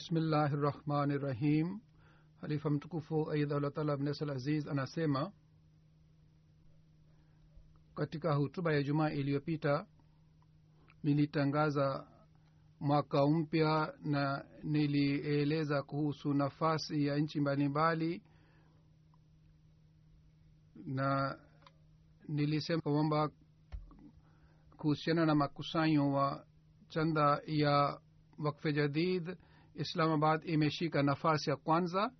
Bismillahi rahmani rahim halifa mtukufu aidha taala abnesal aziz anasema katika hutuba ya jumaa iliyopita nilitangaza mwaka mpya na nilieleza kuhusu nafasi ya nchi mbalimbali na nilisema kwamba kuhusiana na makusanyo wa chanda ya wakfe jadid islamabad imeshika nafasi ya kwanza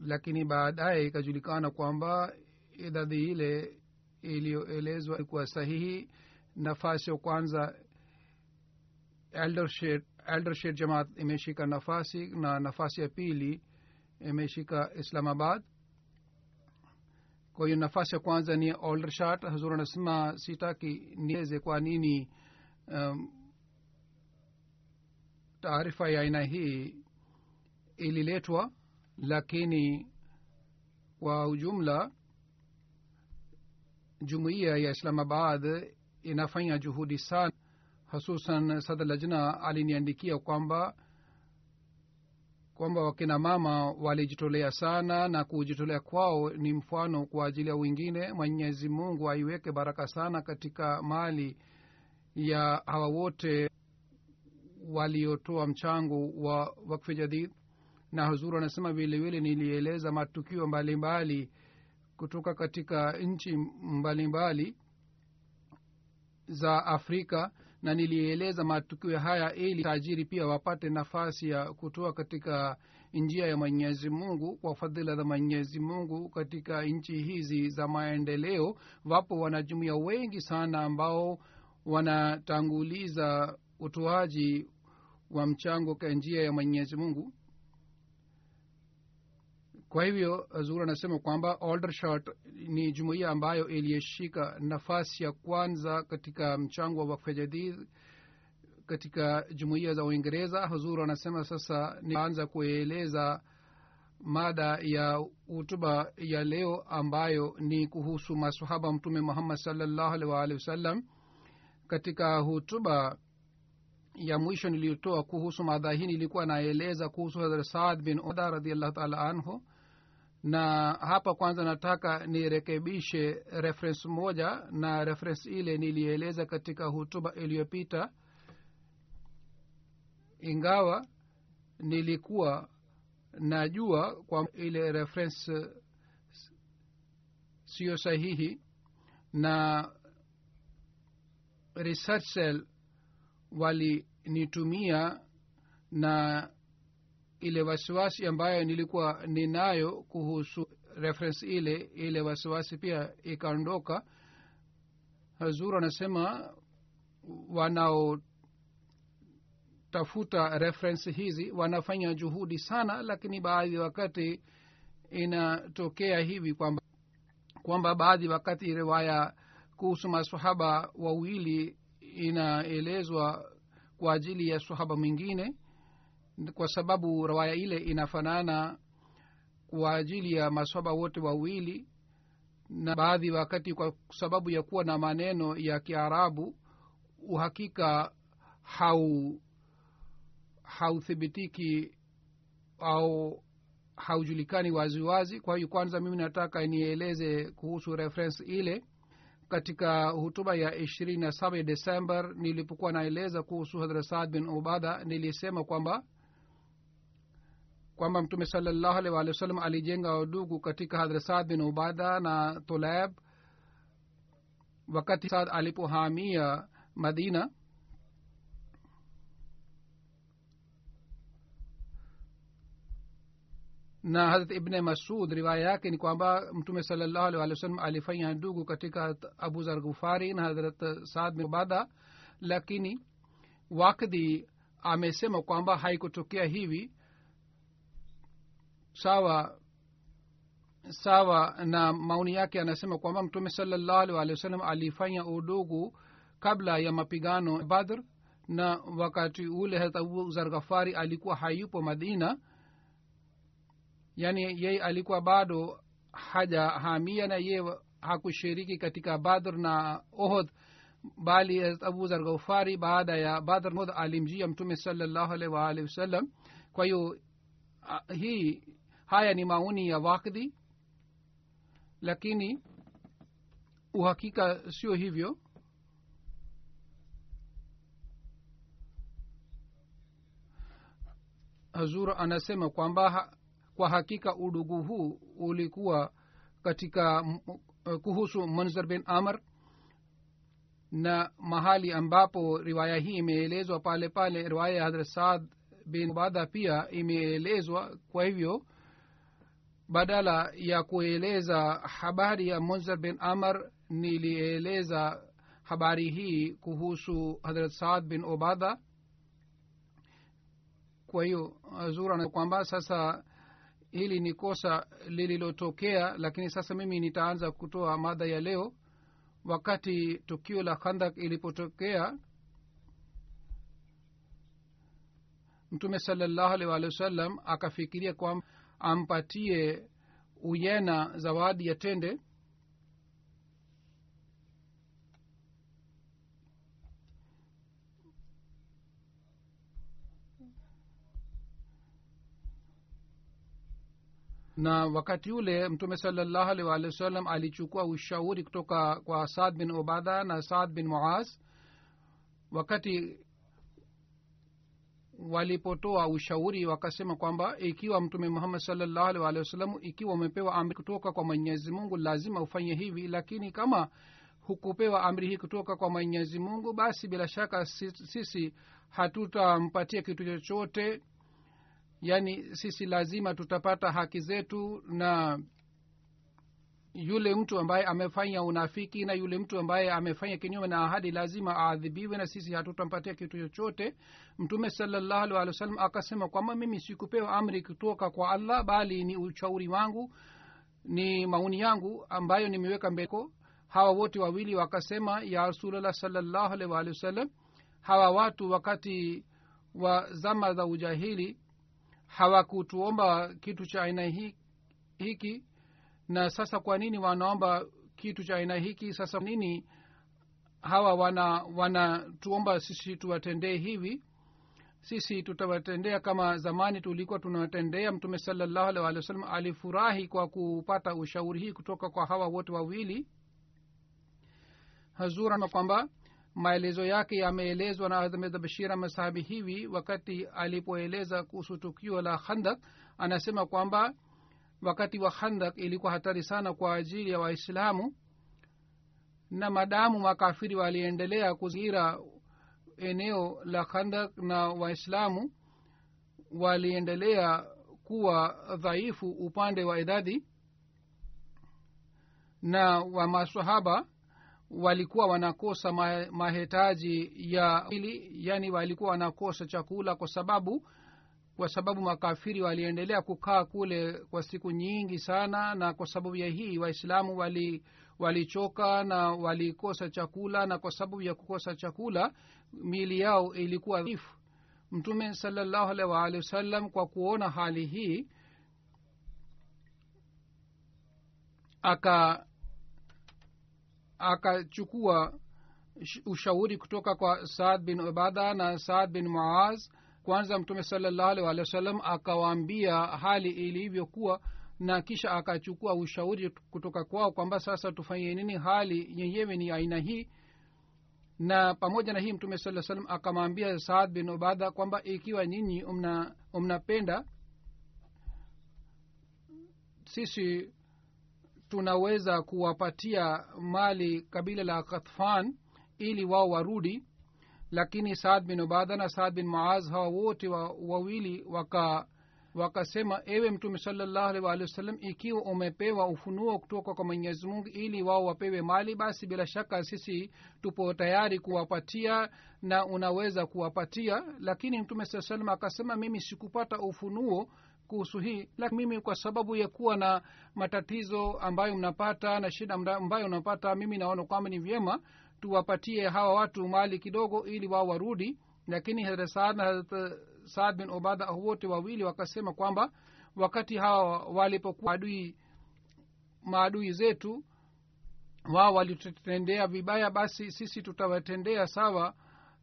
lakini baadaye ikajulikana kwamba idadi ile iliyoelezwa ilikuwa sahihi. Nafasi ya kwanza eldershed, eldershed jamaat imeshika nafasi na nafasi ya pili imeshika islamabad. Kwa hiyo nafasi ya kwanza ni oldershat hazur anasema sitaki nieleze kwa nini um, taarifa ya aina hii ililetwa lakini kwa ujumla jumuiya ya islamabad inafanya juhudi sana hususan lajna aliniandikia kwamba kwamba wakina mama walijitolea sana na kujitolea kwao ni mfano kwa ajili ya wengine. Mwenyezi mungu aiweke baraka sana katika mali ya hawa wote waliotoa mchango wa wakfe jadid na huzuru anasema vilevile nilieleza matukio mbalimbali mbali kutoka katika nchi mbalimbali za afrika na nilieleza matukio haya ili tajiri pia wapate nafasi ya kutoa katika njia ya mwenyezi mungu kwa fadhila za mwenyezi mungu katika nchi hizi za maendeleo. Wapo wanajumuia wengi sana ambao wanatanguliza utoaji wa mchango ka njia ya mwenyezi mungu. Kwa hivyo zur anasema kwamba aldershot ni jumuiya ambayo iliyeshika nafasi ya kwanza katika mchango wa wakfe jadid katika jumuiya za uingereza. Huzur anasema sasa nianza kueleza mada ya hutuba ya leo ambayo ni kuhusu masahaba mtume muhammad salllahu waalihi wasallam. Katika hutuba ya mwisho niliyotoa kuhusu mada hii nilikuwa naeleza kuhusu hadrat saad bin oda radiallahu taala anhu. Na hapa kwanza nataka nirekebishe reference moja na reference ile nilieleza katika hutuba iliyopita. Ingawa nilikuwa najua kwa ile reference siyo sahihi na research cell walinitumia na ile wasiwasi ambayo nilikuwa ninayo kuhusu reference ile ile wasiwasi pia ikaondoka. Hazur anasema wanaotafuta reference hizi wanafanya juhudi sana lakini baadhi wakati inatokea hivi kwamba kwamba baadhi wakati riwaya kuhusu masahaba wawili inaelezwa kwa ajili ya sahaba mwingine kwa sababu riwaya ile inafanana kwa ajili ya masahaba wote wawili na baadhi wakati kwa sababu ya kuwa na maneno ya kiarabu uhakika hau hauthibitiki au haujulikani waziwazi. Kwa hiyo kwanza mimi nataka nieleze kuhusu reference ile katika hutuba ya ishirini na saba desember nilipokuwa naeleza kuhusu hadrat saad bin ubada nilisema kwamba kwamba mtume salallahu alih walih wa sallam alijenga udugu katika hadrat saad bin ubada na tolab wakati saad alipohamia madina na harat ibne masud riwaya yake ni kwamba mtume salallahu alih walih wa sallam alifanya ndugu katika abu zar ghufari na hadrat saad bin lakini wakdi amesema kwamba haikutokea hivi sawa sawa na maoni yake. Anasema kwamba mtume salallahu alih walih wa sallam alifanya udugu kabla ya mapigano badr na wakati ule hata abu zar ghafari alikuwa hayupo madina yaani yeye alikuwa bado hajahamia na yeye hakushiriki katika badr na ohod bali abu zar ghaufari baada ya badr mod alimjia mtume salallahu alaihi waalihi wasallam. Kwa hiyo hii haya ni maoni ya wakdi lakini uhakika sio hivyo. Hazur anasema kwamba kwa hakika udugu huu ulikuwa katika kuhusu munzer bin amr na mahali ambapo riwaya hii imeelezwa pale pale riwaya ya hadrat saad bin ubada pia imeelezwa. Kwa hivyo badala ya kueleza habari ya munzar bin amr nilieleza habari hii kuhusu hadrat saad bin ubada kwa hiyo zura kwamba sasa hili ni kosa lililotokea lakini sasa mimi nitaanza kutoa mada ya leo. Wakati tukio la khandak ilipotokea mtume salallahu alih walih wa sallam akafikiria kwamba ampatie uyena zawadi ya tende na wakati ule mtume salallahu alichukua ushauri kutoka kwa saad bin ubada na saad bin muaz. Wakati walipotoa ushauri wakasema kwamba ikiwa mtume muhammad walih wasallam ikiwa umepewa amri kutoka kwa mwenyezi mungu lazima ufanye hivi. Lakini kama hukupewa amri hii kutoka kwa mwenyezi mungu basi bila shaka sisi hatutampatia kitu chochote yaani sisi lazima tutapata haki zetu na yule mtu ambaye amefanya unafiki na yule mtu ambaye amefanya kinyume na ahadi lazima aadhibiwe na sisi hatutampatia kitu chochote. Mtume salallahu akasema kwamba mimi sikupewa amri kutoka kwa allah bali ni ushauri wangu ni maoni yangu ambayo nimeweka mbeko hawa wote wawili wakasema ya rasulllah salallahu hawa watu wakati wa zama za ujahili hawakutuomba kitu cha aina hiki. Na sasa kwa nini wanaomba kitu cha aina hiki? Sasa nini hawa wana wanatuomba sisi tuwatendee hivi? Sisi tutawatendea kama zamani tulikuwa tunawatendea. Mtume salallahu alih walih wa sallam alifurahi kwa kupata ushauri hii kutoka kwa hawa wote wawili. Hazurana kwamba maelezo yake yameelezwa na ahmed bashir masahabi hivi wakati alipoeleza kuhusu tukio la khandak. Anasema kwamba wakati wa khandak ilikuwa hatari sana kwa ajili ya waislamu na madamu makafiri waliendelea kuzingira eneo la khandak na waislamu waliendelea kuwa dhaifu upande wa idadi na wa masahaba walikuwa wanakosa mahitaji ya ili yani walikuwa wanakosa chakula kwa sababu kwa sababu makafiri waliendelea kukaa kule kwa siku nyingi sana na kwa sababu ya hii waislamu wali walichoka na walikosa chakula na kwa sababu ya kukosa chakula miili yao ilikuwa dhaifu. Mtume salallahu alaihi wasallam kwa kuona hali hii aka akachukua ushauri kutoka kwa saad bin ubada na saad bin muaz. Kwanza mtume salllahualhi alaihi wa sallam akawaambia hali ilivyokuwa na kisha akachukua ushauri kutoka kwao kwamba sasa tufanye nini hali yenyewe ni aina hii. Na pamoja na hii mtume saa salam akamwambia saad bin ubadha kwamba ikiwa nyinyi mnapenda umna sisi tunaweza kuwapatia mali kabila la kathfan ili wao warudi. Lakini saad bin ubadha na saad bin muaz hawa wote wa, wawili waka wakasema ewe mtume salallahu alaihi waalihi wasallam ikiwa umepewa ufunuo kutoka kwa mwenyezi mungu ili wao wapewe mali basi bila shaka sisi tupo tayari kuwapatia na unaweza kuwapatia. Lakini mtume saa salam akasema mimi sikupata ufunuo kuhusu hii lakini mimi kwa sababu ya kuwa na matatizo ambayo mnapata na shida ambayo unapata mimi naona kwamba ni vyema tuwapatie hawa watu mali kidogo ili wao warudi. Lakini hadrat saad na hadrat saad bin obada wote wawili wakasema kwamba wakati hawa walipokuwa adui maadui zetu wao walitutendea vibaya basi sisi tutawatendea sawa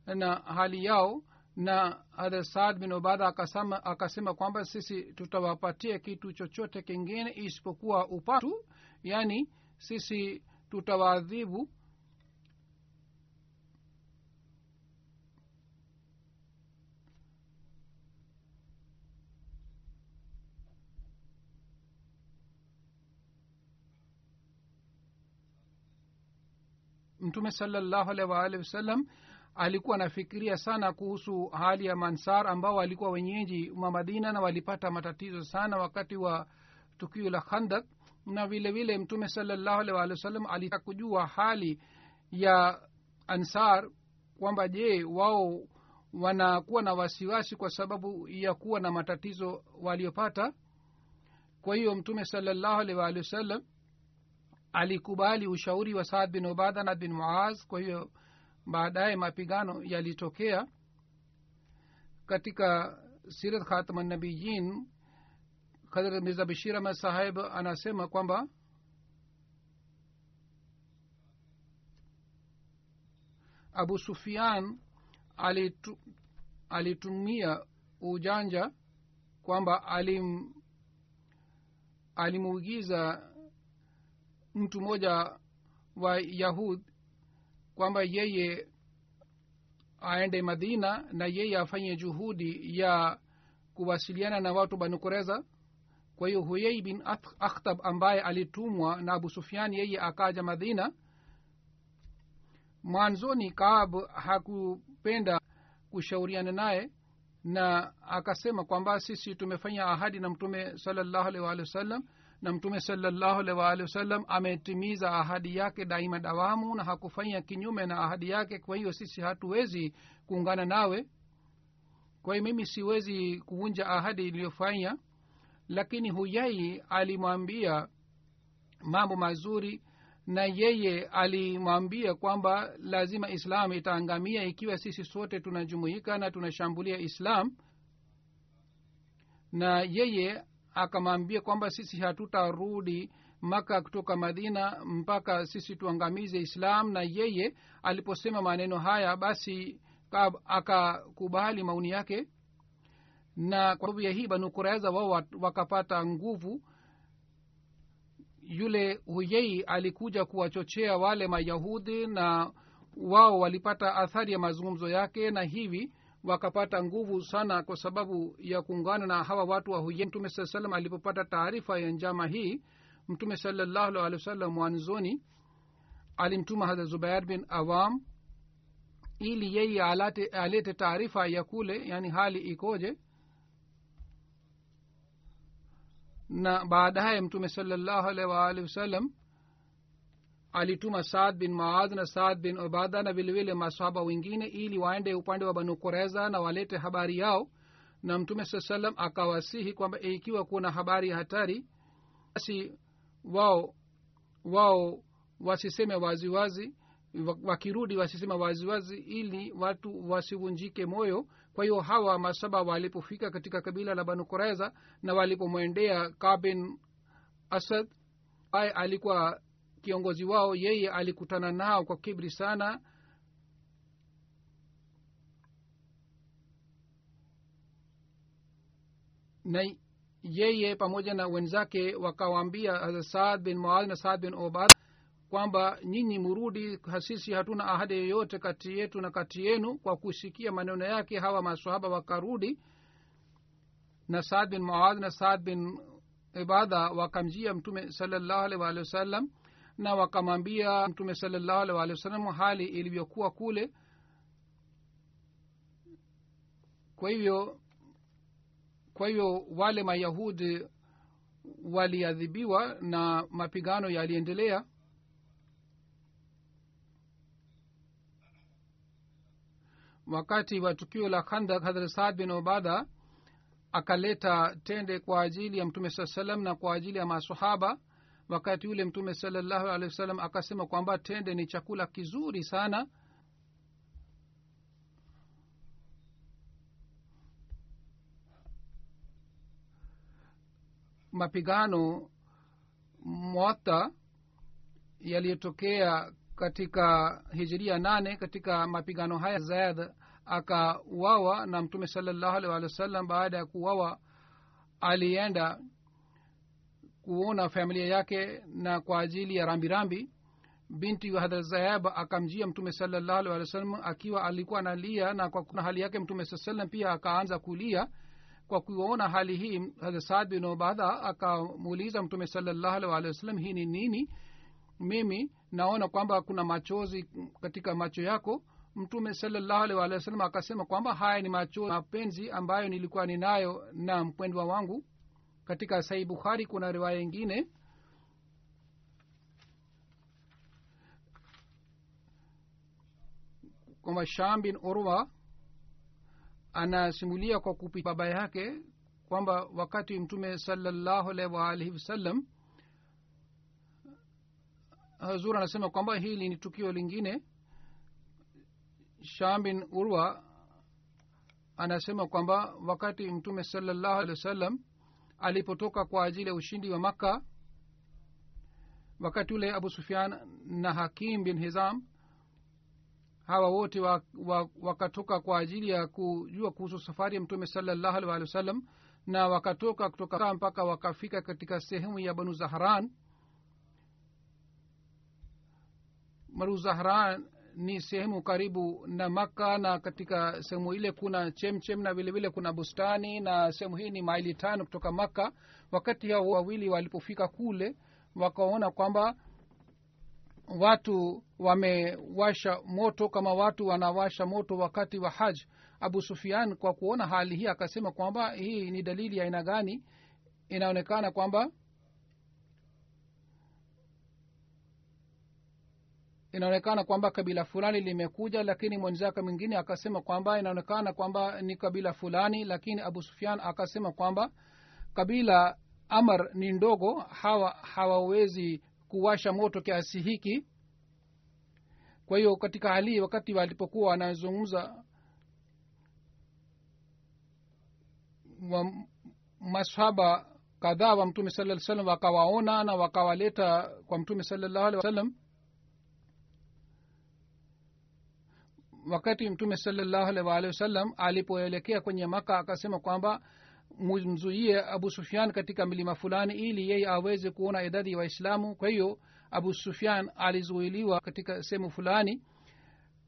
na hali yao na hadrat saad bin ubada akasema, akasema kwamba sisi tutawapatia kitu chochote kingine isipokuwa upatu yaani sisi tutawaadhibu. Mtume salllahu alehi waalihi wasallam alikuwa anafikiria sana kuhusu hali ya mansar ambao walikuwa wenyeji wa madina na walipata matatizo sana wakati wa tukio la khandak. Na vile vile mtume salallahu alitaka kujua hali ya ansar kwamba je wao wanakuwa na wasiwasi kwa sababu ya kuwa na matatizo waliopata. Kwa hiyo mtume salallahu wasallam alikubali ushauri wa saad bin ubada na bin muaz. Kwa hiyo baadaye mapigano yalitokea katika sirat khatama nabiyin hadrat mirza bashir ahmad sahib anasema kwamba abu sufian alitu, alitumia ujanja kwamba alim alimuigiza mtu mmoja wa yahud kwamba yeye aende madina na yeye afanye juhudi ya kuwasiliana na watu banukureza kwa hiyo huyei bin akhtab ambaye alitumwa na abu sufian yeye akaja madina. Mwanzoni kaab hakupenda kushauriana naye na akasema kwamba sisi tumefanya ahadi na mtume salallahu alaihi waalihi wasallam na mtume salllahu alaihi waalihi wasallam ametimiza ahadi yake daima dawamu na hakufanya kinyume na ahadi yake. Kwa hiyo sisi hatuwezi kuungana nawe. Kwa hiyo mimi siwezi kuvunja ahadi iliyofanya. Lakini huyai alimwambia mambo mazuri na yeye alimwambia kwamba lazima islam itaangamia ikiwa sisi sote tunajumuika na tunashambulia islam. Na yeye akamwambia kwamba sisi hatutarudi maka kutoka madina mpaka sisi tuangamize islam. Na yeye aliposema maneno haya basi akakubali maoni yake. Na kwa sababu ya hii banu kuraiza wao wakapata nguvu. Yule huyei alikuja kuwachochea wale mayahudi na wao walipata athari ya mazungumzo yake. Na hivi wakapata nguvu sana kwa sababu ya kuungana na hawa watu wa huyei mtume saa salam alipopata taarifa ya njama hii mtume salallahu alehi wasallam mwanzoni alimtuma hadha zubair bin awam ili yeye alete taarifa ya kule yani hali ikoje. Na baadaye mtume salallahu alaihi waalihi wasallam alituma saad bin maadh na saad bin ubada na vilevile masahaba wengine ili waende upande wa banu kureza na walete habari yao. Na mtume saa salam akawasihi kwamba ikiwa kuna habari ya hatari basi wao wao wasiseme waziwazi wakirudi wasiseme waziwazi ili watu wasivunjike moyo. Kwa hiyo hawa masaba walipofika katika kabila la banu kureza na walipomwendea kabin asad aye alikuwa kiongozi wao yeye alikutana nao kwa kibri sana. Na yeye pamoja na wenzake wakawaambia saad bin muadh na saad bin obad kwamba nyinyi murudi sisi hatuna ahadi yoyote kati yetu na kati yenu kwa kusikia maneno yake. Hawa masahaba wakarudi na saad bin muadh na saad bin ibada wakamjia mtume salallahu alaihi waalihi wasallam na wakamwambia mtume salallahu alaihi waalihi wasallam hali ilivyokuwa kule. Kwa hivyo kwa hivyo wale mayahudi waliadhibiwa na mapigano yaliendelea. Wakati wa tukio la khandak hadrat saad bin ubada akaleta tende kwa ajili ya mtume saa salam na kwa ajili ya masahaba wakati yule mtume salallahu alehi wasallam akasema kwamba tende ni chakula kizuri sana. Mapigano mwata yaliyotokea katika hijiria nane katika mapigano haya zaid akawawa na mtume salallahu alehi walih wa sallam baada ya kuwawa alienda kuona familia yake na kwa ajili ya rambirambi binti wa hadrat zayab akamjia mtume salallahu wa sallam akiwa alikuwa analia na kwa kuna hali yake mtume saa sallam pia akaanza kulia kwa kuona hali hii hadrat saad bin ubadha akamuuliza mtume salallahu alih wa sallam hii ni nini? Mimi naona kwamba kuna machozi katika macho yako. Mtume salallahu alih wa sallam akasema kwamba haya ni machozi mapenzi ambayo nilikuwa ninayo na mpendwa wangu katika sahih bukhari kuna riwaya ingine kwamba sham bin urwa anasimulia kwa kupi baba yake kwamba wakati mtume salallahu alaihi waalihi wasallam hazur anasema kwamba hili ni tukio lingine. Sham bin urwa anasema kwamba wakati mtume salallahu alehi wasallam alipotoka kwa ajili ya ushindi wa makka wakati ule abu sufian na hakim bin hizam hawa wote wakatoka wa, wa kwa ajili ya kujua kuhusu safari ya mtume salallahu alih walih wa sallam na wakatoka kutoka mpaka wakafika katika sehemu ya banu zahran. Banu zahran ni sehemu karibu na makka na katika sehemu ile kuna chemchem na vile vile kuna bustani na sehemu hii ni maili tano kutoka makka. Wakati hao wawili walipofika kule wakaona kwamba watu wamewasha moto kama watu wanawasha moto wakati wa haj abu sufian kwa kuona hali hii akasema kwamba hii ni dalili ya aina gani? Inaonekana kwamba inaonekana kwamba kabila fulani limekuja lakini mwenzake mwingine akasema kwamba inaonekana kwamba ni kabila fulani lakini abu sufian akasema kwamba kabila amar ni ndogo hawa hawawezi kuwasha moto kiasi hiki. Kwa hiyo katika hali wakati walipokuwa wanazungumza wa masahaba kadhaa wa mtume sala salam wakawaona na wakawaleta kwa mtume salallahu alehi wasallam wakati mtume salallahu alaihi waalihi wasallam alipoelekea kwenye maka akasema kwamba mzuie abu sufian katika milima fulani ili yeye aweze kuona idadi ya wa waislamu. Kwa hiyo abu sufian alizuiliwa katika sehemu fulani.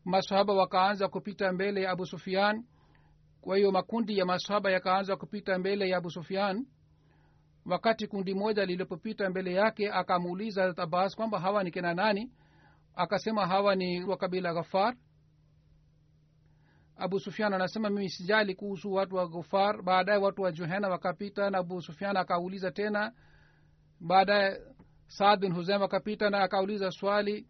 Masahaba wakaanza kupita mbele ya abu sufian kwa hiyo makundi ya masahaba yakaanza kupita mbele ya abu sufian wakati kundi moja lilipopita mbele yake akamuuliza abbas kwamba hawa ni kina nani? Akasema hawa ni wa kabila ghafar abu sufian anasema mimi sijali kuhusu watu wa gofar baadaye watu wa juhena wakapita na abu sufian akauliza tena. Baadaye saad bin huzaim akapita na akauliza swali.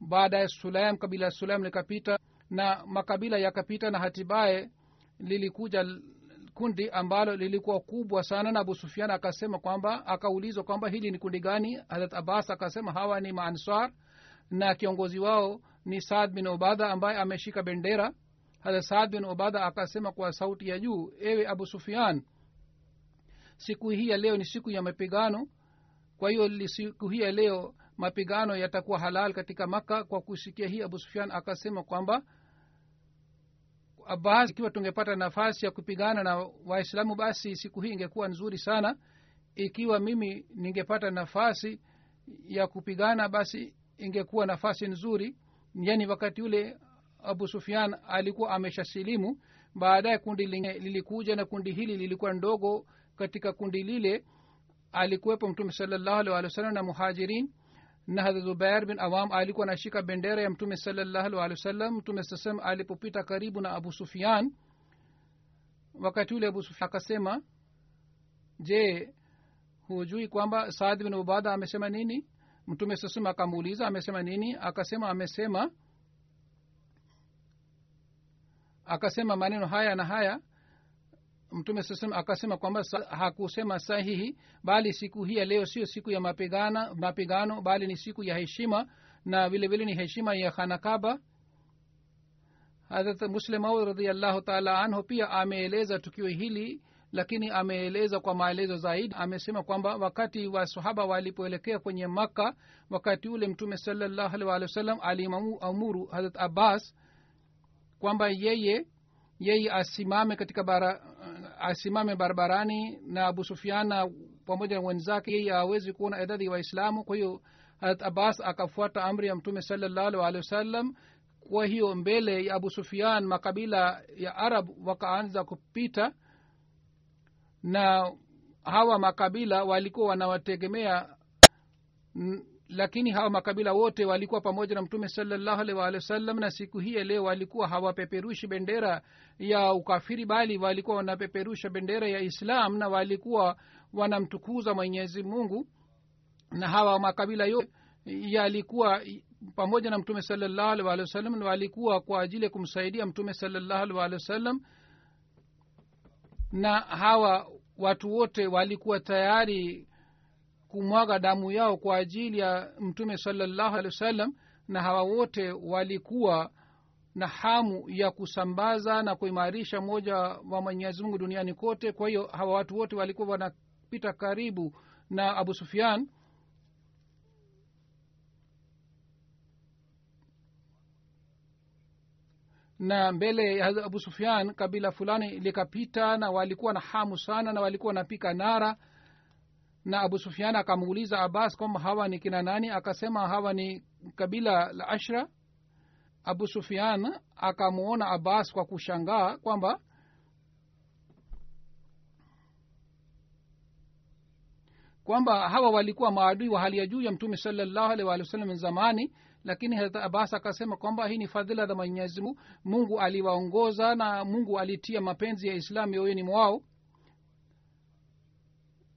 Baadaye sulaim kabila ya sulaim likapita na makabila yakapita na hatibaye lilikuja kundi ambalo lilikuwa kubwa sana na abu sufian akasema kwamba akaulizwa kwamba hili ni kundi gani? Harat abbas akasema hawa ni maanswar na kiongozi wao ni saad bin ubadha ambaye ameshika bendera harat saad bin ubada akasema kwa sauti ya juu ewe abu sufian siku hii ya leo ni siku ya mapigano. Kwa hiyo siku hii ya leo mapigano yatakuwa halal katika maka kwa kusikia hii abu sufian akasema kwamba abbas ikiwa tungepata nafasi ya kupigana na waislamu basi siku hii ingekuwa nzuri sana. Ikiwa mimi ningepata nafasi ya kupigana basi ingekuwa nafasi nzuri. Yani wakati ule abu sufian alikuwa ameshasilimu. Baadaye kundi lilikuja na kundi hili lilikuwa ndogo. Katika kundi lile alikuwepo mtume salallahu na muhajirin. Na hadrat zubair bin awam alikuwa anashika bendera ya mtume salallahu alih walih mtume saa alipopita karibu na abu sufian wakati ule abu sufian akasema je hujui kwamba saad bin ubada amesema nini? Mtume saa akamuuliza amesema nini? Akasema amesema akasema maneno haya na haya mtume sasem akasema kwamba hakusema sahihi bali siku hii ya leo sio siku ya mapigana mapigano bali ni siku ya heshima na vile vile ni heshima ya khanakaba. Harat muslimaud radiallahu taala anhu pia ameeleza tukio hili lakini ameeleza kwa maelezo zaidi. Amesema kwamba wakati wasahaba walipoelekea kwenye makka wakati ule mtume salallahu alih walih wa sallam alimamuru harat abbas kwamba yeye yeye asimame katika bara asimame barabarani na abu sufiana pamoja na wenzake yeye awezi kuona idadi ya waislamu. Kwa hiyo harat abbas akafuata amri ya mtume salallahu alehi wasallam. Kwa hiyo mbele ya abu sufian makabila ya arab wakaanza kupita na hawa makabila walikuwa wanawategemea lakini hawa makabila wote walikuwa pamoja na mtume salallahu alih waalihi wasallam na siku hii ya leo walikuwa hawapeperushi bendera ya ukafiri bali walikuwa wanapeperusha bendera ya islam na walikuwa wanamtukuza mwenyezi mungu. Na hawa makabila yote yalikuwa pamoja na mtume salallahu alih waalihi wasallam walikuwa kwa ajili ya kumsaidia mtume salallahu alih waalihi wasallam na hawa watu wote walikuwa tayari kumwaga damu yao kwa ajili ya mtume salallahu alehi wasallam na hawa wote walikuwa na hamu ya kusambaza na kuimarisha moja wa mwenyezi mungu duniani kote. Kwa hiyo hawa watu wote walikuwa wanapita karibu na abu sufian na mbele ya abu sufian kabila fulani likapita na walikuwa na hamu sana na walikuwa wanapika nara na abu sufian akamuuliza abbas kwamba hawa ni kina nani? Akasema hawa ni kabila la ashra. Abu sufian akamwona abbas kwa kushangaa kwamba kwamba hawa walikuwa maadui wa hali ya juu ya mtume salallahu alih wa wasallam zamani lakini hata abbas akasema kwamba hii ni fadhila za mwenyezi mungu. Aliwaongoza na mungu alitia mapenzi ya islamu yoyoni mwao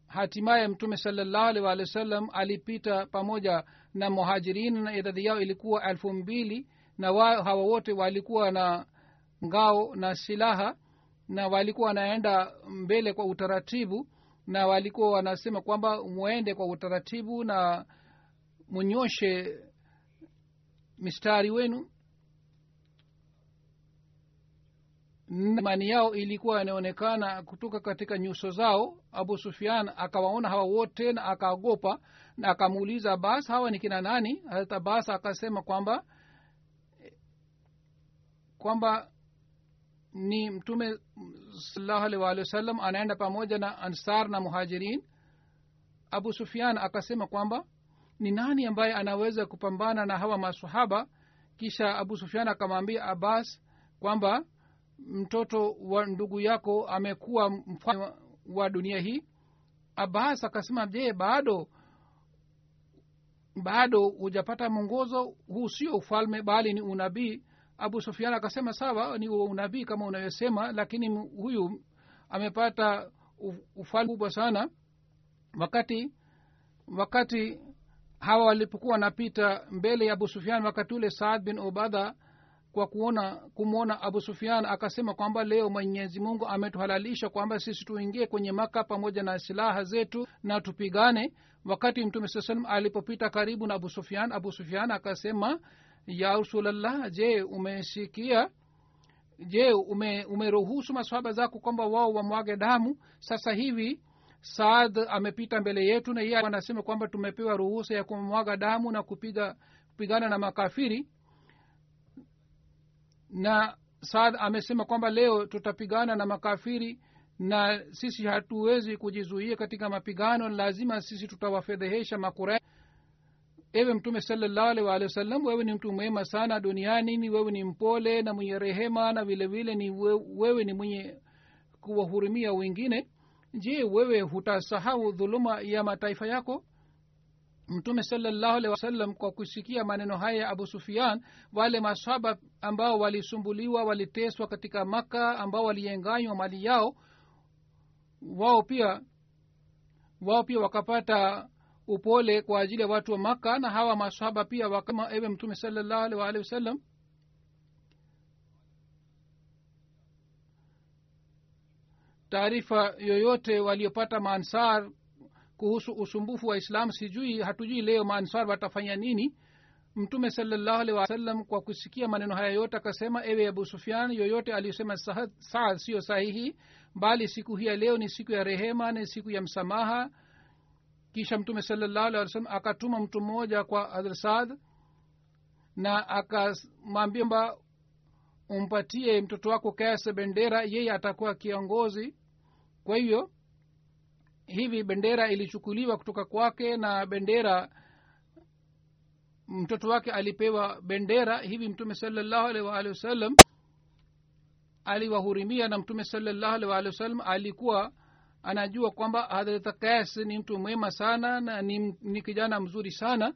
hatimaye mtume salallahu wa wasallam alipita pamoja na muhajirin na idadi yao ilikuwa elfu mbili na wa, hawa wote walikuwa na ngao na silaha na walikuwa wanaenda mbele kwa utaratibu na walikuwa wanasema kwamba mwende kwa utaratibu na munyoshe mistari wenu imani yao ilikuwa inaonekana kutoka katika nyuso zao. Abu sufian akawaona hawa wote na akaogopa na akamuuliza abas hawa ni kina nani? Hata abas akasema kwamba kwamba ni mtume salallahu alih waalihi wasallam anaenda pamoja na ansar na muhajirin. Abu sufian akasema kwamba ni nani ambaye anaweza kupambana na hawa masahaba kisha abu sufian akamwambia abbas kwamba mtoto wa ndugu yako amekuwa mfalme wa dunia hii? Abbas akasema je bado bado hujapata mwongozo? Huu sio ufalme bali ni unabii. Abu sufian akasema sawa ni unabii kama unayosema lakini huyu amepata ufalme kubwa sana. Wakati wakati hawa walipokuwa wanapita mbele ya abu sufian wakati ule saad bin ubadha kwa kuona kumwona abu sufian akasema kwamba leo mwenyezi mungu ametuhalalisha kwamba sisi tuingie kwenye maka pamoja na silaha zetu na tupigane. Wakati mtume saa salam alipopita karibu na abu sufian abu sufian akasema ya rasulllah je umesikia? Je ume, umeruhusu zako kwamba wao wamwage damu? Sasa hivi saad amepita mbele yetu na yeye anasema kwamba tumepewa ruhusa ya kumwaga damu na kupiga kupigana na makafiri na saad amesema kwamba leo tutapigana na makafiri na sisi hatuwezi kujizuia katika mapigano lazima sisi tutawafedhehesha makura ewe mtume salallahu alaihi waalihi wasallam wewe ni mtu mwema sana duniani ni wewe ni mpole na mwenye rehema na vile vile ni wewe ni mwenye kuwahurumia wengine. Je wewe hutasahau dhuluma ya mataifa yako mtume salallahu alehi wasallam kwa kusikia maneno haya ya abu sufian wale maswaba ambao walisumbuliwa waliteswa katika maka ambao walienganywa mali yao wao pia wao pia wakapata upole kwa ajili ya watu wa maka na hawa maswaba pia wakama ewe mtume salallahu alehi waalihi wasallam. Taarifa yoyote waliopata maansar kuhusu usumbufu wa islam sijui hatujui leo maansar watafanya nini. Mtume salallahu alehi wasallam kwa kusikia maneno haya yote akasema ewe abu sufian yoyote aliyosema saad siyo sahihi bali siku hii ya leo ni siku ya rehema ni siku ya msamaha. Kisha mtume salallahu alehi wasallam akatuma mtu mmoja kwa hadhr saad na akamwambia mba umpatie mtoto wako kase bendera yeye atakuwa kiongozi. Kwa hivyo hivi bendera ilichukuliwa kutoka kwake na bendera mtoto wake alipewa bendera. Hivi mtume salallahu alaihi waalihi wasallam aliwahurimia na mtume salallahu wasallam alikuwa anajua kwamba hadrat kas ni mtu mwema sana na ni, ni kijana mzuri sana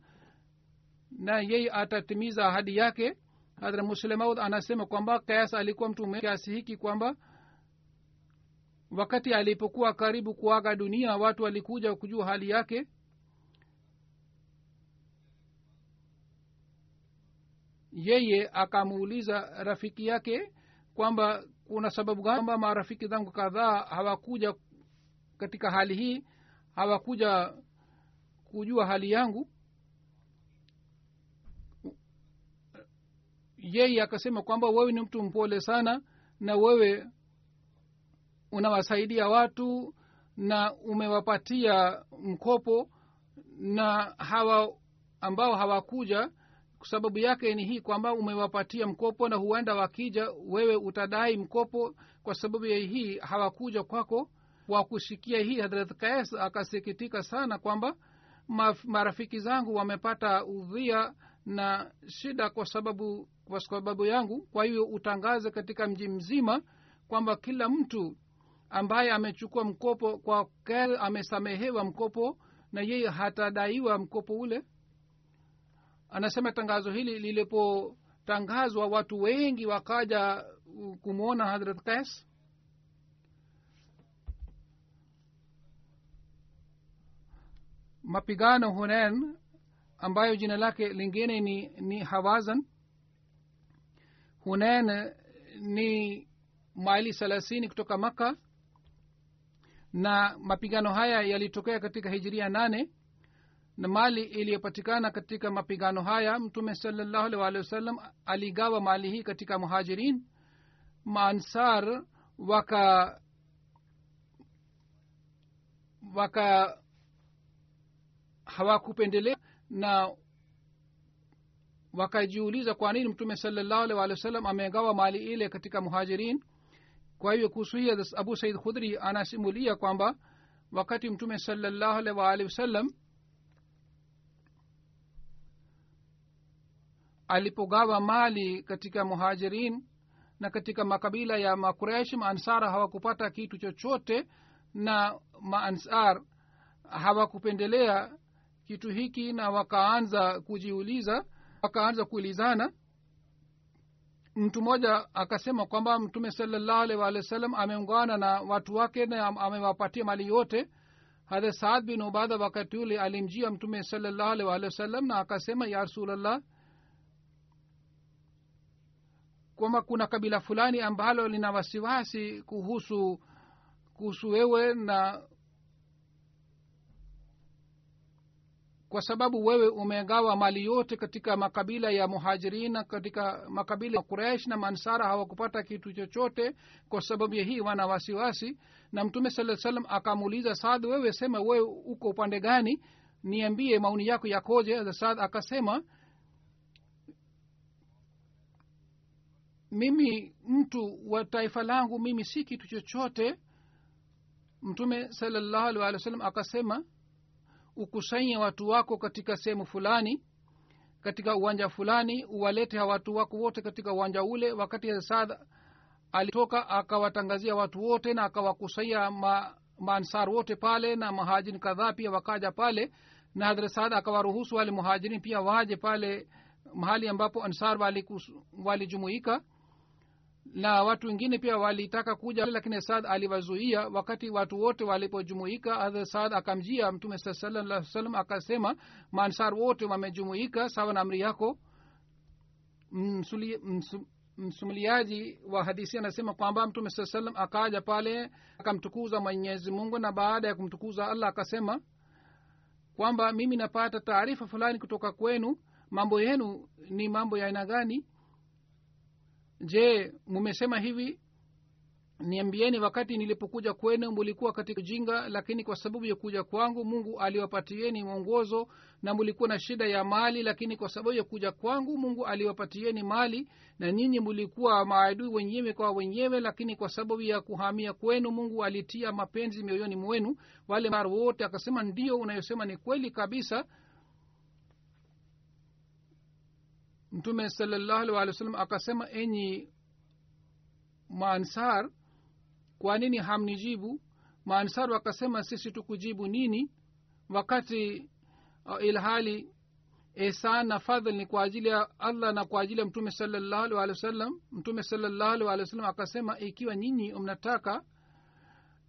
na yeye atatimiza ahadi yake. Hadra muslemaud anasema kwamba kas alikuwa mtu kiasi hiki kwamba wakati alipokuwa karibu kuaga dunia watu walikuja kujua hali yake. Yeye akamuuliza rafiki yake kwamba kuna sababu kwamba marafiki zangu kadhaa hawakuja katika hali hii hawakuja kujua hali yangu. Yeye akasema kwamba wewe ni mtu mpole sana na wewe unawasaidia watu na umewapatia mkopo na hawa ambao hawakuja sababu yake ni hii kwamba umewapatia mkopo na huenda wakija wewe utadai mkopo kwa sababu ya hii hawakuja kwako. Kwa kusikia hii hadrat kais akasikitika sana kwamba marafiki zangu wamepata udhia na shida kwa sababu kwa sababu yangu. Kwa hiyo utangaze katika mji mzima kwamba kila mtu ambaye amechukua mkopo kwa kel amesamehewa mkopo na yeye hatadaiwa mkopo ule. Anasema tangazo hili lilipotangazwa watu wengi wakaja kumwona hadrat kais mapigano hunen ambayo jina lake lingine ni, ni hawazan. Hunen ni maili thelathini kutoka makka na mapigano haya yalitokea katika hijiria nane na mali iliyopatikana katika mapigano haya mtume salallahu alih walihi wasallam aligawa mali hii katika muhajirin. Maansar waka waka hawakupendelea na wakajiuliza kwa nini mtume salallahu alih walihi wasallam amegawa mali ile katika muhajirin kwa hivyo kuhusu hii abu said khudri anasimulia kwamba wakati mtume salallahu alih waalihi wasallam alipogawa mali katika muhajirin na katika makabila ya makuresh maansar hawakupata kitu chochote na maansar hawakupendelea kitu hiki na wakaanza kujiuliza wakaanza kuulizana mtu mmoja akasema kwamba mtume salallahu walih wa salam ameungana na watu wake na amewapatia mali yote. Hadhe saad bin ubadha wakati ule alimjia mtume salallahu alih walihi wasallam na akasema ya rasulllah kwamba kuna kabila fulani ambalo lina wasiwasi kuhusu kuhusu wewe na kwa sababu wewe umegawa mali yote katika makabila ya muhajirina katika makabila ya quraish na mansara hawakupata kitu chochote kwa sababu ya hii wana wasiwasi. Na mtume saa salam akamuuliza saad wewe sema wewe uko upande gani? Niambie maoni yako yakoje? Saad akasema mimi mtu wa taifa langu mimi si kitu chochote. Mtume salallahu alih wa sallam akasema ukusanye watu wako katika sehemu fulani katika uwanja fulani uwalete watu wako wote katika uwanja ule. Wakati saad alitoka akawatangazia watu wote na akawakusanya ma, maansar wote pale na mahajirin kadhaa pia wakaja pale na hadrat saad akawaruhusu wale muhajirini pia waje pale mahali ambapo ansar walijumuika. wali na watu wengine pia walitaka kuja lakini saad aliwazuia wakati watu wote walipojumuika. Saad akamjia mtume saa salam akasema maansar wote wamejumuika sawa na amri yako. Msumuliaji wa hadisi anasema kwamba mtume saa salam akaja pale akamtukuza mwenyezi mungu na baada ya kumtukuza allah akasema kwamba mimi napata taarifa fulani kutoka kwenu. Mambo yenu ni mambo ya aina gani je mumesema hivi? Niambieni wakati nilipokuja kwenu mulikuwa katika jinga lakini kwa sababu ya kuja kwangu mungu aliwapatieni mwongozo na mulikuwa na shida ya mali lakini kwa sababu ya kuja kwangu mungu aliwapatieni mali na nyinyi mulikuwa maadui wenyewe kwa wenyewe lakini kwa sababu ya kuhamia kwenu mungu alitia mapenzi mioyoni mwenu. Wale wote akasema ndio unayosema ni kweli kabisa mtume salallahu alih walih wa sallam akasema enyi maansar kwa nini hamnijibu? Maansar wakasema sisi tukujibu nini? Wakati uh, ilhali ihsan na fadhl ni kwa ajili ya allah na kwa ajili ya mtume salallahu alih wa sallam mtume salallahu alih wa sallam akasema ikiwa nyinyi mnataka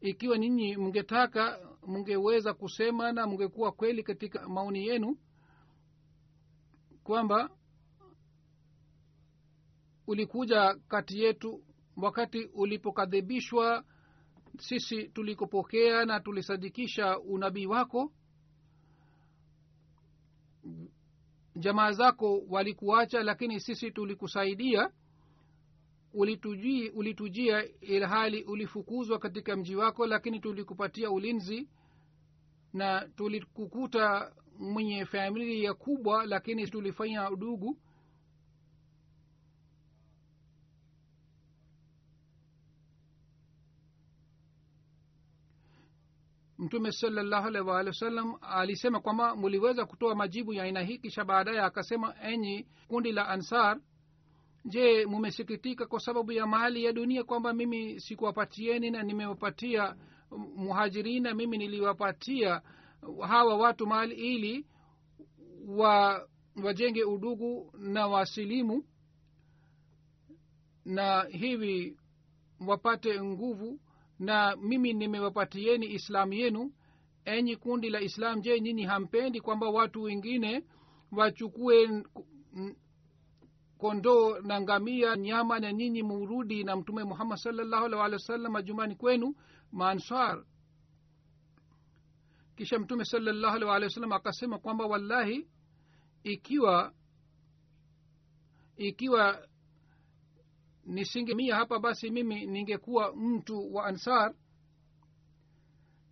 ikiwa nyinyi mngetaka mngeweza kusema na mngekuwa kweli katika maoni yenu kwamba ulikuja kati yetu wakati ulipokadhibishwa sisi tulikopokea na tulisadikisha unabii wako. Jamaa zako walikuacha lakini sisi tulikusaidia. Ulitujia, ulitujia ilhali ulifukuzwa katika mji wako lakini tulikupatia ulinzi na tulikukuta mwenye familia kubwa lakini tulifanya udugu mtume salallahu alaihi waalihi wasallam alisema kwamba muliweza kutoa majibu ya aina hii kisha baadaye akasema enyi kundi la ansar je mumesikitika kwa sababu ya mali ya dunia kwamba mimi sikuwapatieni na nimewapatia muhajirina mimi niliwapatia hawa watu mali ili wa wajenge udugu na wasilimu na hivi wapate nguvu na mimi nimewapatieni islamu yenu. Enyi kundi la islam je nyinyi hampendi kwamba watu wengine wachukue kondoo na ngamia nyama na nyinyi murudi na mtume muhammad salllahu alih walih majumbani kwenu maanswar kisha mtume salllahu alih walih wasallam akasema kwamba wallahi ikiwa ikiwa nisingemia hapa basi mimi ningekuwa mtu wa ansar.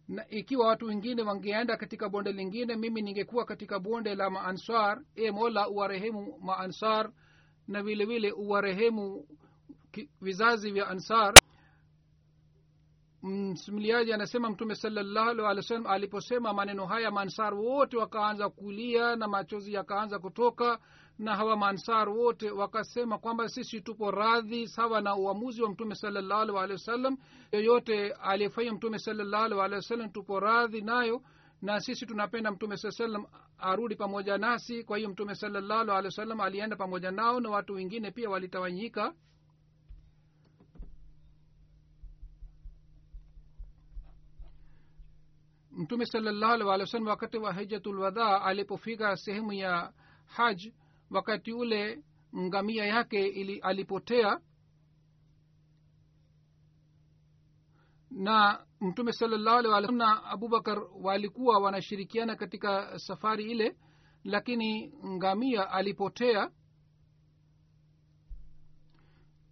Na ikiwa watu wengine wangeenda katika bonde lingine mimi ningekuwa katika bonde la maansar e mola uwarehemu maansar na vile vile uwarehemu vizazi vya ansar. Msimuliaji anasema mtume salallahu alih aliposema maneno haya maansar wote wakaanza kulia na machozi yakaanza kutoka na hawa maansar wote wakasema kwamba sisi tupo radhi sawa na uamuzi wa mtume salallahu alehi wasallam. Yoyote aliyefanya mtume salallahu alehi wasallam tupo radhi nayo na sisi tunapenda mtume saa salam arudi pamoja nasi. Kwa hiyo mtume salallahu alehi wasallam alienda pamoja nao na watu wengine pia walitawanyika. Mtume salallahu alehi wasallam wakati wa hijatulwadha alipofika sehemu ya haj wakati ule ngamia yake ili alipotea. Na mtume salallahu na abubakar walikuwa wanashirikiana katika safari ile lakini ngamia alipotea.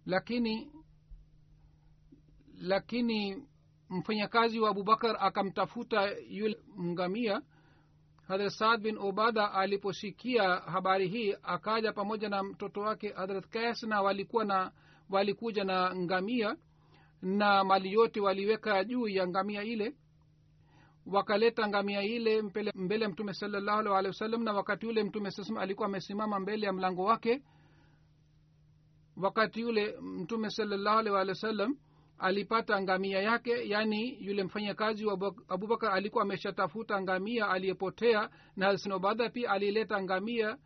Lakini lakini mfanyakazi wa abubakar akamtafuta yule ngamia hadrat saad bin obada aliposikia habari hii akaja pamoja na mtoto wake hadrat kas na walikuwa na walikuja na ngamia na mali yote waliweka juu ya ngamia ile. Wakaleta ngamia ile mbele, ya mtume salallahu alhi wasallam na wakati ule mtume sasam alikuwa amesimama mbele ya mlango wake wakati yule mtume salallahu alhi wasallam alipata ngamia yake yaani yule mfanyakazi wa abubakar alikuwa ameshatafuta ngamia aliyepotea na hasan obadha pia alileta ngamia.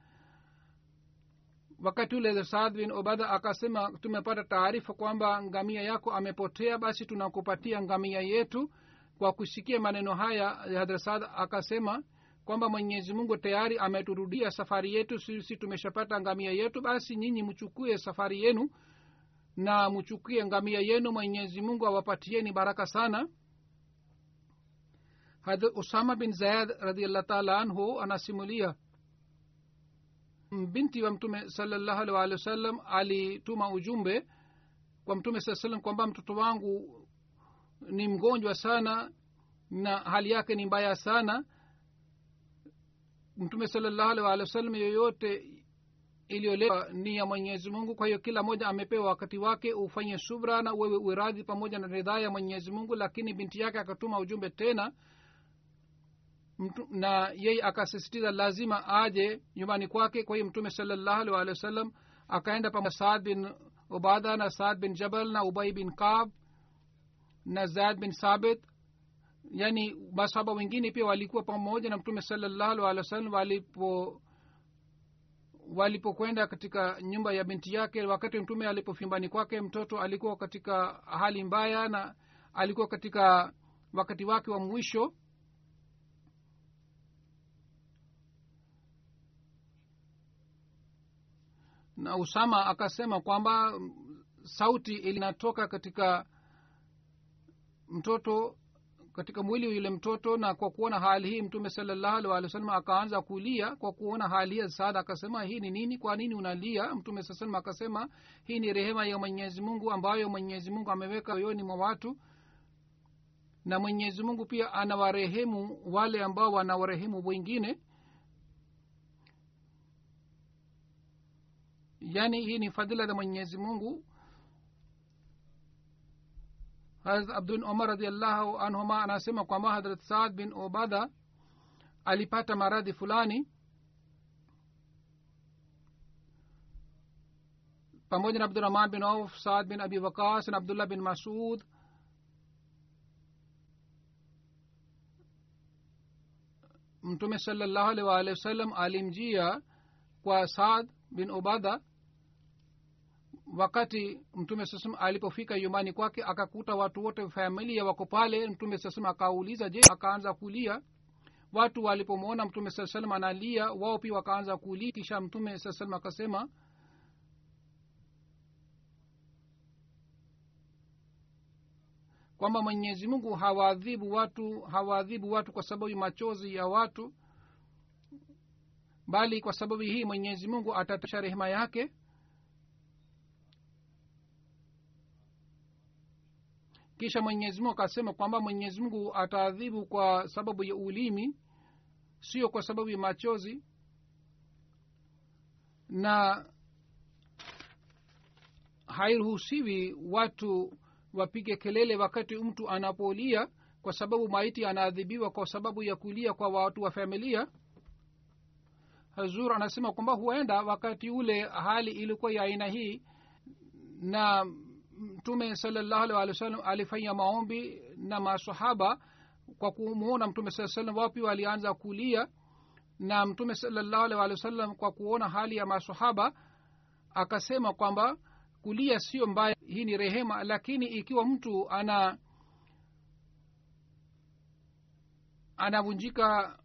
Wakati ule saad bin obadha akasema tumepata taarifa kwamba ngamia yako amepotea basi tunakupatia ngamia yetu. Kwa kusikia maneno haya hadra akasema kwamba mwenyezi mungu tayari ameturudia safari yetu sisi tumeshapata ngamia yetu basi nyinyi mchukue safari yenu na mchukie ngamia yenu mwenyezi mungu awapatieni baraka sana. Hadrat usama bin zayad radiallah taala anhu anasimulia binti wa mtume salallahu alih walih wasallam alituma ujumbe kwa mtume saa salam kwamba mtoto wangu ni mgonjwa sana na hali yake ni mbaya sana. Mtume salallahu alih walih wasallam yoyote iliyolewa ni ya mwenyezi mungu. Kwa hiyo kila moja amepewa wakati wake ufanye subra na wewe uradhi pamoja na ridhaa ya mwenyezi mungu. Lakini binti yake akatuma ujumbe tena Mtu, na yeye akasisitiza lazima aje nyumbani kwake. Kwa hiyo mtume salallahu alih walih wa sallam akaenda pamoja saad bin ubada na saad bin jabal na ubai bin kab na zaid bin sabit. Yani masahaba wengine pia walikuwa pamoja na mtume salallahu alih wa sallam walipo walipokwenda katika nyumba ya binti yake wakati mtume alipofimbani kwake mtoto alikuwa katika hali mbaya na alikuwa katika wakati wake wa mwisho. Na usama akasema kwamba sauti ilinatoka katika mtoto katika mwili yule mtoto na kwa kuona hali hii mtume salallahu alih walih wasallam akaanza kulia kwa kuona hali hii saada akasema hii ni nini? Kwa nini unalia? Mtume saa salam akasema hii ni rehema ya mwenyezi mungu ambayo mwenyezi mungu ameweka moyoni mwa watu na mwenyezi mungu pia anawarehemu wale ambao wanawarehemu wengine. Yaani hii ni fadhila za mwenyezi mungu harat abdul umar radiallahu anhuma anasema kwamba hadrat saad bin obada alipata maradhi fulani pamoja na abdurahman bin auf saad bin abi wakas na abdullah bin masud mtume salallahu alih waalihi wasallam alimjia kwa saad bin obada wakati mtume sasam alipofika yumani kwake akakuta watu wote familia wako pale. Mtume sasam akauliza je akaanza kulia? Watu walipomwona mtume saa salam analia wao pia wakaanza kulia. Kisha mtume saa salam akasema kwamba mwenyezi mungu hawaadhibu watu hawaadhibu watu kwa sababu machozi ya watu bali kwa sababu hii mwenyezi mungu atatasha rehema yake kisha mwenyezi mungu akasema kwamba mwenyezi mungu ataadhibu kwa sababu ya ulimi sio kwa sababu ya machozi. Na hairuhusiwi watu wapige kelele wakati mtu anapolia kwa sababu maiti anaadhibiwa kwa sababu ya kulia kwa watu wa familia. Hazur anasema kwamba huenda wakati ule hali ilikuwa ya aina hii na mtume salallahu alih walih wa sallam alifanya maombi na masahaba kwa kumwona mtume saa salam wapi walianza kulia na mtume salallahu alih walih wa sallam kwa kuona hali ya masahaba akasema kwamba kulia sio mbaya hii ni rehema lakini ikiwa mtu ana anavunjika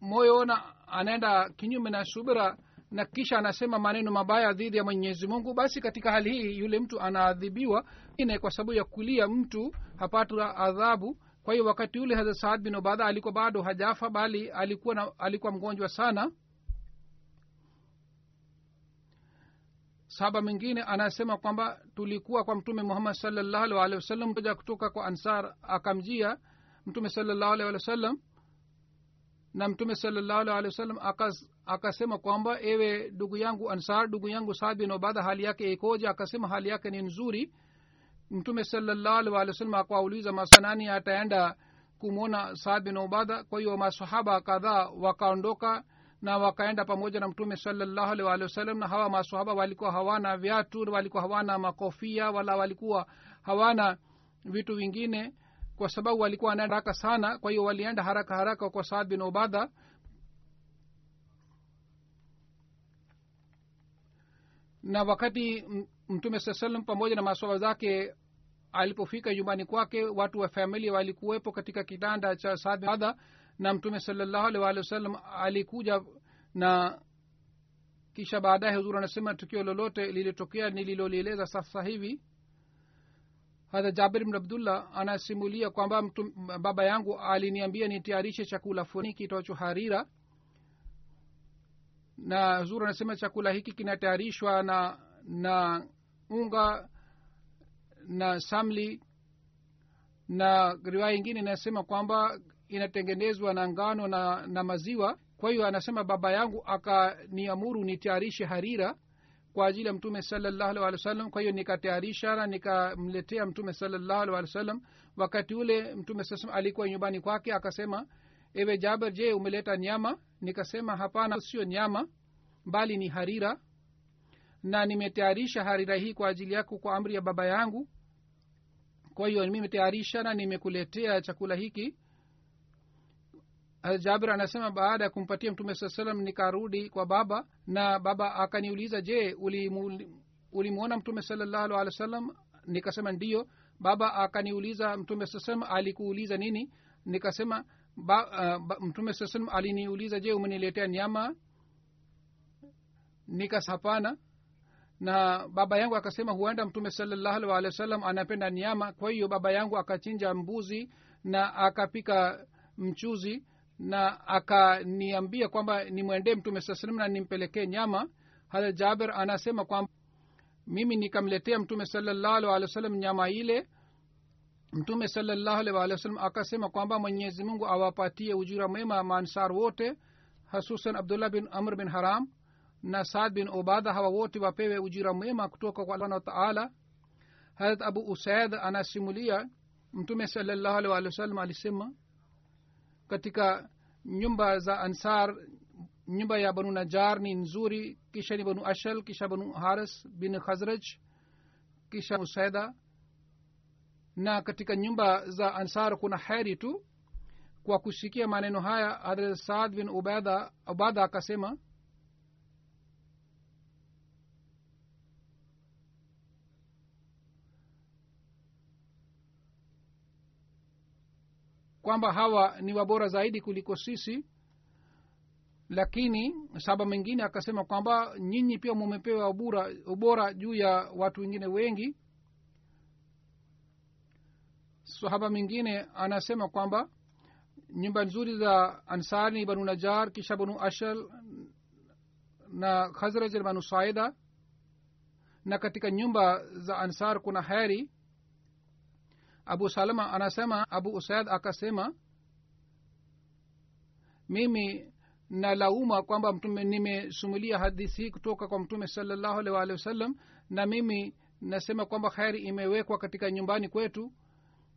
moyo na anaenda kinyume na subira na kisha anasema maneno mabaya dhidi ya mwenyezi mungu basi katika hali hii yule mtu anaadhibiwa. Ine kwa sababu ya kulia mtu hapata adhabu. Kwa hiyo wakati ule hazrat saad bin ubadha alikuwa bado hajafa bali alikuwa na, alikuwa mgonjwa sana. Saba mwingine anasema kwamba tulikuwa kwa mtume muhammad salllahu wasallam moja kutoka kwa ansar akamjia mtume salllahu wasallam na mtume salllahu wasallam akasema kwamba ewe ndugu yangu ansar ndugu yangu sabi bin hali yake ikoja akasema hali yake ni nzuri. Mtume salllahu alih walih wasallam akawauliza masanani ataenda kumwona sabi bin kwa hiyo masahaba kadhaa wakaondoka na wakaenda pamoja na mtume salllahu alih walih wasallam na hawa masahaba walikuwa hawana viatu walikuwa hawana makofia wala walikuwa hawana vitu vingine kwa sababu walikuwa wanaenda haraka sana. Kwa hiyo walienda haraka haraka kwa saad bin obadha na wakati mtume saa salam pamoja na maswaba zake alipofika nyumbani kwake watu wa familia walikuwepo katika kitanda cha saad na mtume salallahu alih walih wasallam alikuja na kisha baadaye huzur anasema tukio lolote lilitokea nililolieleza sasa hivi. Hadha jabir bn abdullah anasimulia kwamba baba yangu aliniambia nitayarishe chakula fulani kitoacho harira na zuru anasema chakula hiki kinatayarishwa na na unga na samli na riwaya ingine inasema kwamba inatengenezwa na ngano na, na maziwa. Kwa hiyo anasema baba yangu akaniamuru nitayarishe harira kwa ajili ya mtume salallahu alih kwa hiyo nikatayarisha na nikamletea mtume salallahu wasallam. Wakati ule mtume saa alikuwa nyumbani kwake akasema ewe jaber je umeleta nyama? Nikasema hapana sio nyama bali ni harira. Na nimetayarisha harira hii kwa ajili yako kwa amri ya baba yangu. Kwa hiyo nimetayarisha na nimekuletea chakula hiki. Jabir anasema baada ya kumpatia mtume saa salam nikarudi kwa baba. Na baba akaniuliza je ulimwona mtume salallahu alih wa sallam nikasema ndiyo. Baba akaniuliza mtume saa salam alikuuliza nini? Nikasema uh, mtume saa salam aliniuliza je umeniletea nyama? Nikas hapana. Na baba yangu akasema huenda mtume salallahu alih walih wa sallam anapenda nyama. Kwa hiyo baba yangu akachinja mbuzi na akapika mchuzi na akaniambia kwamba nimwendee mtume saa salam na nimpelekee nyama. Hata jaber anasema kwamba mimi nikamletea mtume salallahu alih wa sallam nyama ile mtume salallahu alih akasema kwamba mwenyezi mungu awapatie ujira mwema maansar wote hasusan abdullah bin amr bin haram na saad bin ubada. Hawa wote wapewe ujira mwema kutoka kwa allah taala. Harat abu usaid anasimulia mtume salallahu alisema katika nyumba za ansar nyumba ya banu najar ni nzuri kisha ni banu ashal kisha banu haris bin khazraj kisha usaida na katika nyumba za ansar kuna heri tu. Kwa kusikia maneno haya hadrat saad bin ubada akasema kwamba hawa ni wabora zaidi kuliko sisi. Lakini saba mengine akasema kwamba nyinyi pia mumepewa ubora juu ya watu wengine wengi sahaba mwingine anasema kwamba nyumba nzuri za ansar ni banu najar kisha banu ashal na khazraj na banu saida na katika nyumba za ansar kuna heri. Abu salama anasema abu usaid akasema mimi nalauma kwamba mtume nimesumulia hadithi hii kutoka kwa mtume salallahu alih waalihi wasallam na mimi nasema kwamba kheri imewekwa katika nyumbani kwetu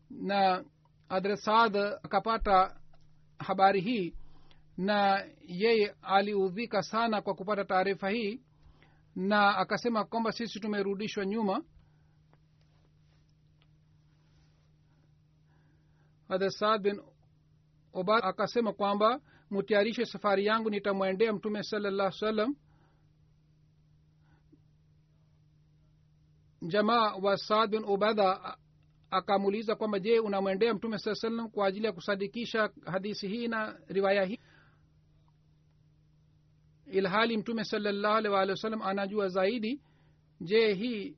na adresad akapata habari hii na yeye aliudhika sana kwa kupata taarifa hii na akasema kwamba sisi tumerudishwa nyuma. Adresad bin obad akasema kwamba mutayarishe safari yangu nitamwendea mtume salallah salam jamaa wa saad bin ubada akamuuliza kwamba je unamwendea mtume saa salam kwa ajili ya kusadikisha hadisi hii na riwaya hii? Ilhali mtume salallahu alih waalihi wasallam anajua zaidi je hii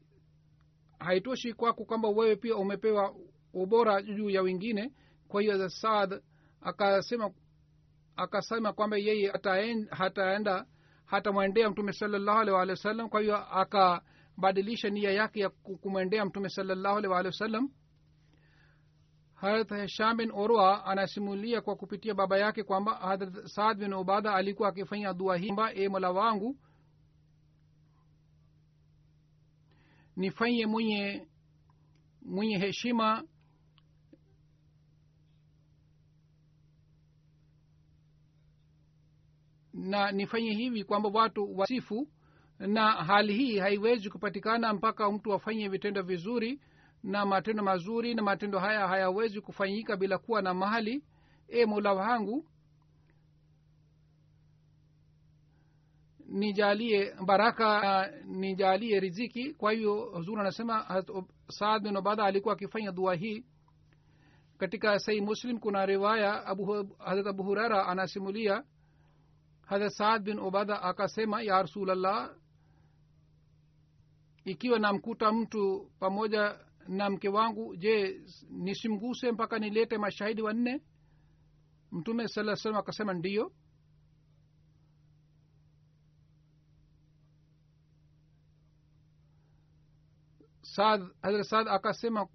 haitoshi kwako kwamba wewe pia umepewa ubora juu ya wengine? Kwa hiyo saad akasema akasema kwamba yeye hataenda hata hatamwendea mtume salallahu alih waalihi wasallam kwa hiyo akabadilisha nia yake ya kumwendea mtume salallahu alih waalihi wasallam harat hesham bin orwa anasimulia kwa kupitia baba yake kwamba hadrat saad bin ubada alikuwa akifanya dua hii kwamba e mola wangu nifanye mwenye mwenye heshima na nifanye hivi kwamba watu wasifu na hali hii haiwezi kupatikana mpaka mtu afanye vitendo vizuri na matendo mazuri na matendo haya hayawezi kufanyika bila kuwa na mahali. E mola wangu nijalie baraka nijalie riziki. Kwa hiyo huzur anasema saad bin ubada alikuwa akifanya dua hii. Katika sai muslim kuna riwaya abu, harat abu hurara anasimulia. Hahrat saad bin ubada akasema ya rasulllah ikiwa namkuta mtu pamoja na mke wangu je nisimguse mpaka nilete mashahidi wanne? Mtume saa salam akasema ndiyo saad hazrat saad akasema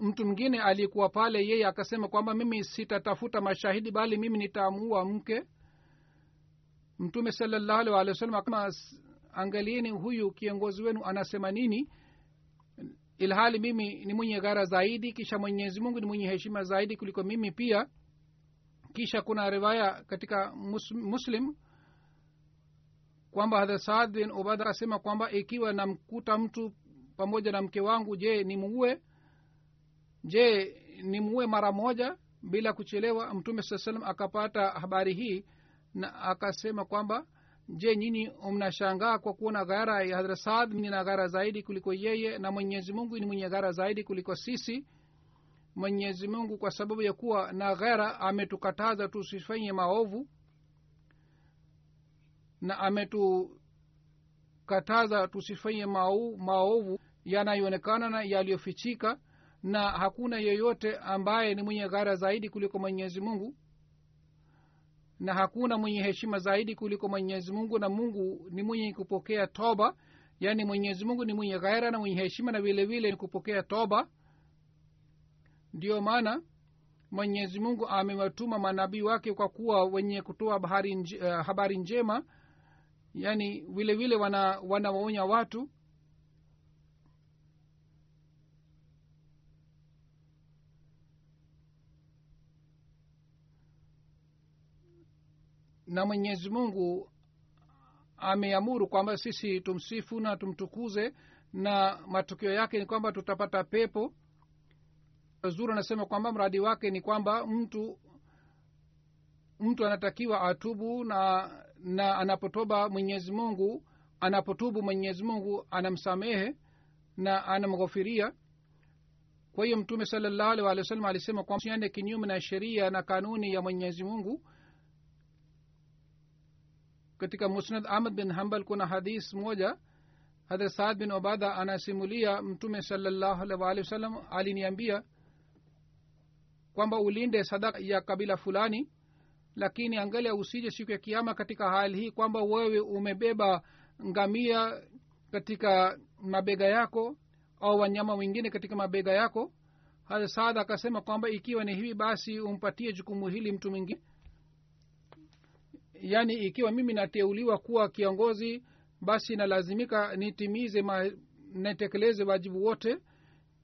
mtu mwingine aliyekuwa pale yeye akasema kwamba mimi sitatafuta mashahidi bali mimi nitaamua mke mtume salallahu alih walih wa sallam akama angalieni huyu kiongozi wenu anasema nini ilhali mimi ni mwenye ghara zaidi kisha mwenyezi mungu ni mwenye heshima zaidi kuliko mimi pia. Kisha kuna riwaya katika mus, muslim kwamba hadrat saad bin ubada akasema kwamba ikiwa namkuta mtu pamoja na mke wangu je nimuue? Je nimuue mara moja? Bila kuchelewa mtume saa salam akapata habari hii na akasema kwamba je nyini mnashangaa kwa kuona ghara ya hadrat saad? Nina ghara zaidi kuliko yeye na mwenyezi mungu ni mwenye ghara zaidi kuliko sisi? Mwenyezi mungu kwa sababu ya kuwa na ghera ametukataza tusifanye maovu na ametukataza tusifanye maovu yanayoonekana na yaliyofichika na hakuna yeyote ambaye ni mwenye ghara zaidi kuliko mwenyezi mungu na hakuna mwenye heshima zaidi kuliko mwenyezi mungu na mungu ni mwenye kupokea toba. Yaani mwenyezi mungu ni mwenye ghaira na mwenye heshima na vile vile ni kupokea toba. Ndiyo maana mwenyezi mungu amewatuma manabii wake kwa kuwa wenye kutoa uh, habari njema. Yaani vile vile wana wanawaonya watu na mwenyezi mungu ameamuru kwamba sisi tumsifu na tumtukuze na matokeo yake ni kwamba tutapata pepo. Zuri anasema kwamba mradi wake ni kwamba mtu mtu anatakiwa atubu na na anapotoba mwenyezi mungu anapotubu mwenyezi mungu anamsamehe na anamghofiria. Kwa hiyo mtume salallahu alih walih wa sallam alisema kwamba siende kinyume na sheria na kanuni ya mwenyezi mungu katika musnad ahmad bin hambal kuna hadis moja hadrat saad bin obada anasimulia mtume salallahu wasallam aliniambia kwamba ulinde sadaka ya kabila fulani lakini angalia usije siku ya kiama katika hali hii kwamba wewe umebeba ngamia katika mabega yako au wanyama wengine katika mabega yako. Hadrat saad akasema kwamba ikiwa ni hivi basi umpatie jukumu hili mtu mwingine yaani ikiwa mimi nateuliwa kuwa kiongozi basi nalazimika nitimize nitekeleze wajibu wote.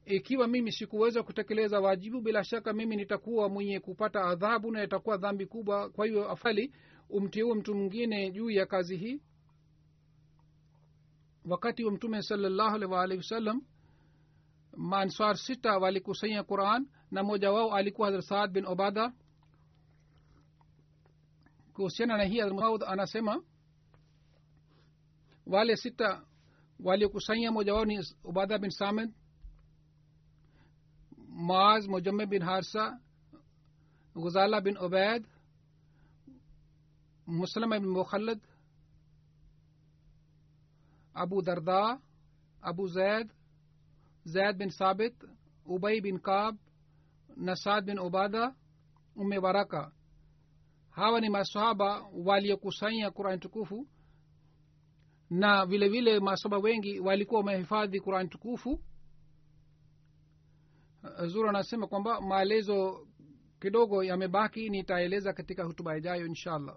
Ikiwa mimi sikuweza kutekeleza wajibu bila shaka mimi nitakuwa mwenye kupata adhabu na itakuwa dhambi kubwa. Kwa hiyo afali umteue mtu mwingine juu ya kazi hii. Wakati wa mtume salallahu alih waalihi wasallam maanswar sita walikusanya quran na mmoja wao alikuwa hadrat saad bin obada kuhusiana na hii maud anasema wale sita waliokusanya moja wao ni ubadha bin samid maaz mujame bin harsa bin ubaid muslama bin mukhalad abu darda abu zaid zaid bin sabit ubay bin kab na saad bin ubada ume baraka hawa ni masahaba waliokusanya qurani tukufu na vile vile masahaba wengi walikuwa wamehifadhi qurani tukufu. Zur anasema kwamba maelezo kidogo yamebaki nitaeleza katika hutuba ijayo insha allah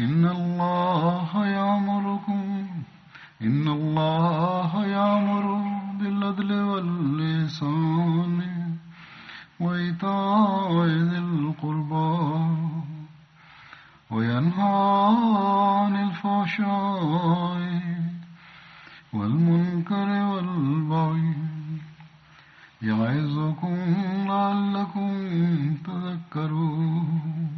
إن الله يأمركم إن الله يأمر بالعدل واللسان وإيتاء ذي القربى وينهى عن الفحشاء والمنكر والبغي يعظكم لعلكم تذكرون.